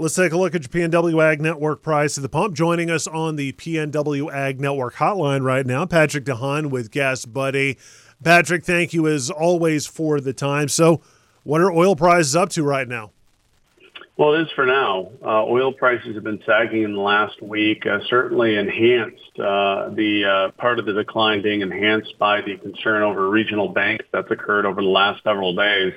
Let's take a look at your PNW Ag Network price at the pump. Joining us on the PNW Ag Network hotline right now, Patrick DeHaan with Gas Buddy. Patrick, thank you as always for the time. So, what are oil prices up to right now? Well, it is for now. Uh, oil prices have been sagging in the last week, uh, certainly enhanced, uh, the uh, part of the decline being enhanced by the concern over regional banks that's occurred over the last several days.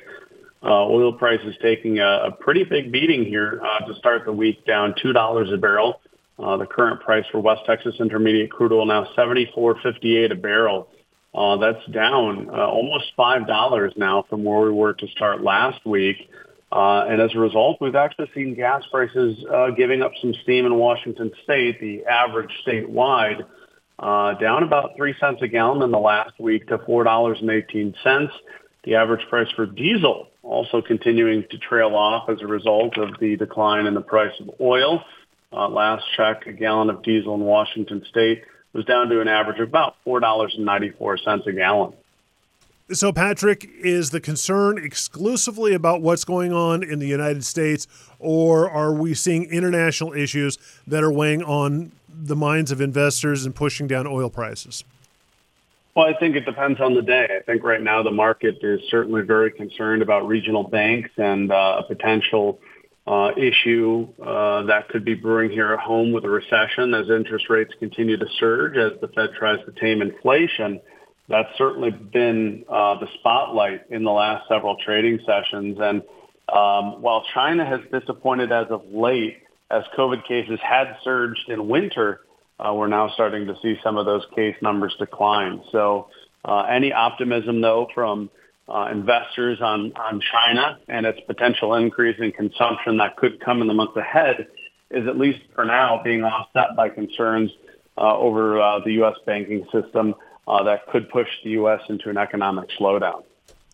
Uh, oil prices taking a, pretty big beating here uh, to start the week, down $2 a barrel. the current price for West Texas Intermediate crude oil now 74.58 a barrel. that's down almost $5 now from where we were to start last week. Uh, and as a result, we've actually seen gas prices uh, giving up some steam in Washington state, the average statewide, uh, down about three cents a gallon in the last week to $4.18. The average price for diesel also continuing to trail off as a result of the decline in the price of oil. Uh, last check, a gallon of diesel in Washington state was down to an average of about $4.94 a gallon. So, Patrick, is the concern exclusively about what's going on in the United States, or are we seeing international issues that are weighing on the minds of investors and pushing down oil prices? Well, I think it depends on the day. I think right now the market is certainly very concerned about regional banks and uh, a potential uh, issue uh, that could be brewing here at home with a recession as interest rates continue to surge as the Fed tries to tame inflation that's certainly been uh, the spotlight in the last several trading sessions. And um, while China has disappointed as of late, as COVID cases had surged in winter, uh, we're now starting to see some of those case numbers decline. So uh, any optimism, though, from uh, investors on, on China and its potential increase in consumption that could come in the months ahead is at least for now being offset by concerns uh, over uh, the U.S. banking system uh, that could push the U.S. into an economic slowdown.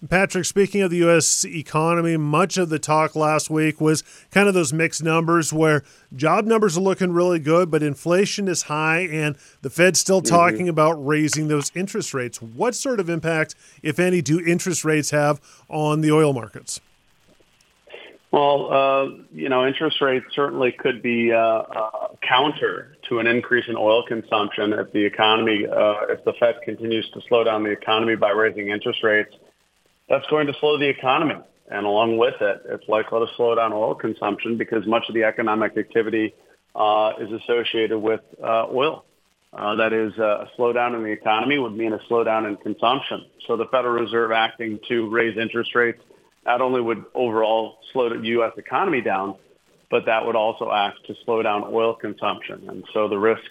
Patrick, speaking of the U.S. economy, much of the talk last week was kind of those mixed numbers where job numbers are looking really good, but inflation is high, and the Fed's still mm-hmm. talking mm-hmm. about raising those interest rates. What sort of impact, if any, do interest rates have on the oil markets? Well, uh, you know, interest rates certainly could be uh, uh, counter to an increase in oil consumption if the economy, uh, if the Fed continues to slow down the economy by raising interest rates. That's going to slow the economy, and along with it, it's likely to slow down oil consumption because much of the economic activity uh, is associated with uh, oil. that is, a slowdown in the economy would mean a slowdown in consumption. So the Federal Reserve acting to raise interest rates not only would overall slow the U.S. economy down, but that would also act to slow down oil consumption. And so the risk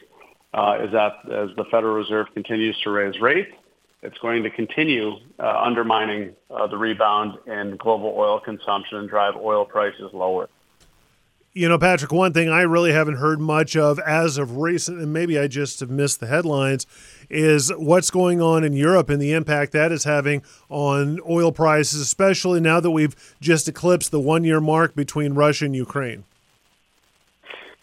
uh, is that as the Federal Reserve continues to raise rates, it's going to continue uh, undermining uh, the rebound in global oil consumption and drive oil prices lower. You know, Patrick, one thing I really haven't heard much of as of recent, and maybe I just have missed the headlines, is what's going on in Europe and the impact that is having on oil prices, especially now that we've just eclipsed the one year mark between Russia and Ukraine.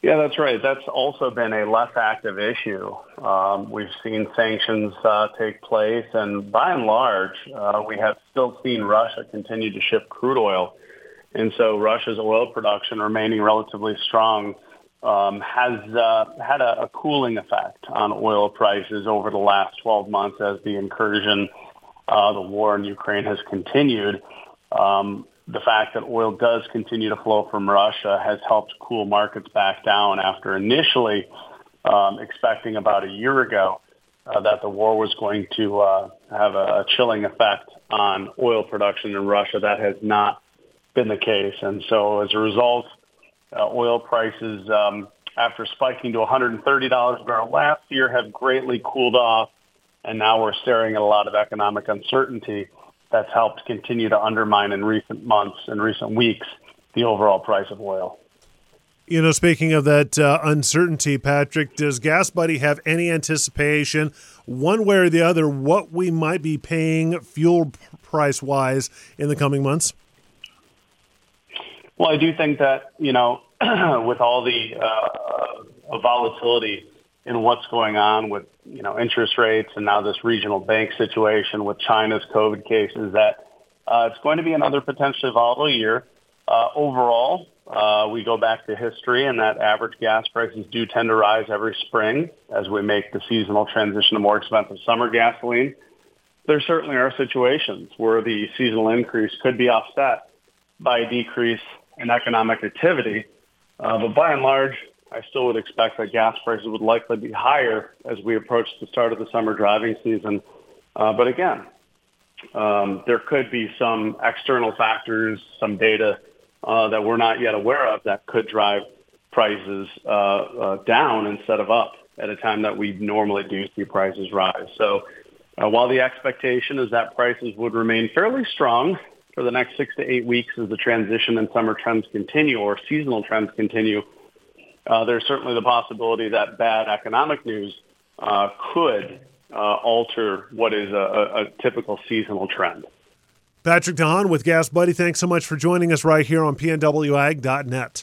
Yeah, that's right. That's also been a less active issue. Um, we've seen sanctions uh, take place, and by and large, uh, we have still seen Russia continue to ship crude oil and so Russia's oil production remaining relatively strong um, has uh, had a, a, cooling effect on oil prices over the last 12 months as the incursion, uh, the war in Ukraine has continued. Um, the fact that oil does continue to flow from Russia has helped cool markets back down after initially um, expecting about a year ago uh, that the war was going to uh, have a, chilling effect on oil production in Russia. That has not been the case. And so as a result, uh, oil prices, um, after spiking to $130 a barrel last year, have greatly cooled off. And now we're staring at a lot of economic uncertainty that's helped continue to undermine in recent months and recent weeks the overall price of oil. You know, speaking of that uh, uncertainty, Patrick, does Gas Buddy have any anticipation, one way or the other, what we might be paying fuel price wise in the coming months? Well, I do think that, you know, with all the uh, volatility in what's going on with, you know, interest rates and now this regional bank situation with China's COVID cases, that uh, it's going to be another potentially volatile year. Uh, overall, uh, we go back to history and that average gas prices do tend to rise every spring as we make the seasonal transition to more expensive summer gasoline. There certainly are situations where the seasonal increase could be offset by a decrease in economic activity. Uh, but by and large, I still would expect that gas prices would likely be higher as we approach the start of the summer driving season. Uh, but again, um, there could be some external factors, some data uh, that we're not yet aware of that could drive prices uh, uh, down instead of up at a time that we normally do see prices rise. So uh, while the expectation is that prices would remain fairly strong for the next six to eight weeks as the transition and summer trends continue or seasonal trends continue, uh, there's certainly the possibility that bad economic news uh, could uh, alter what is a, a typical seasonal trend. Patrick DeHaan with Gas Buddy, thanks so much for joining us right here on PNWAg.net.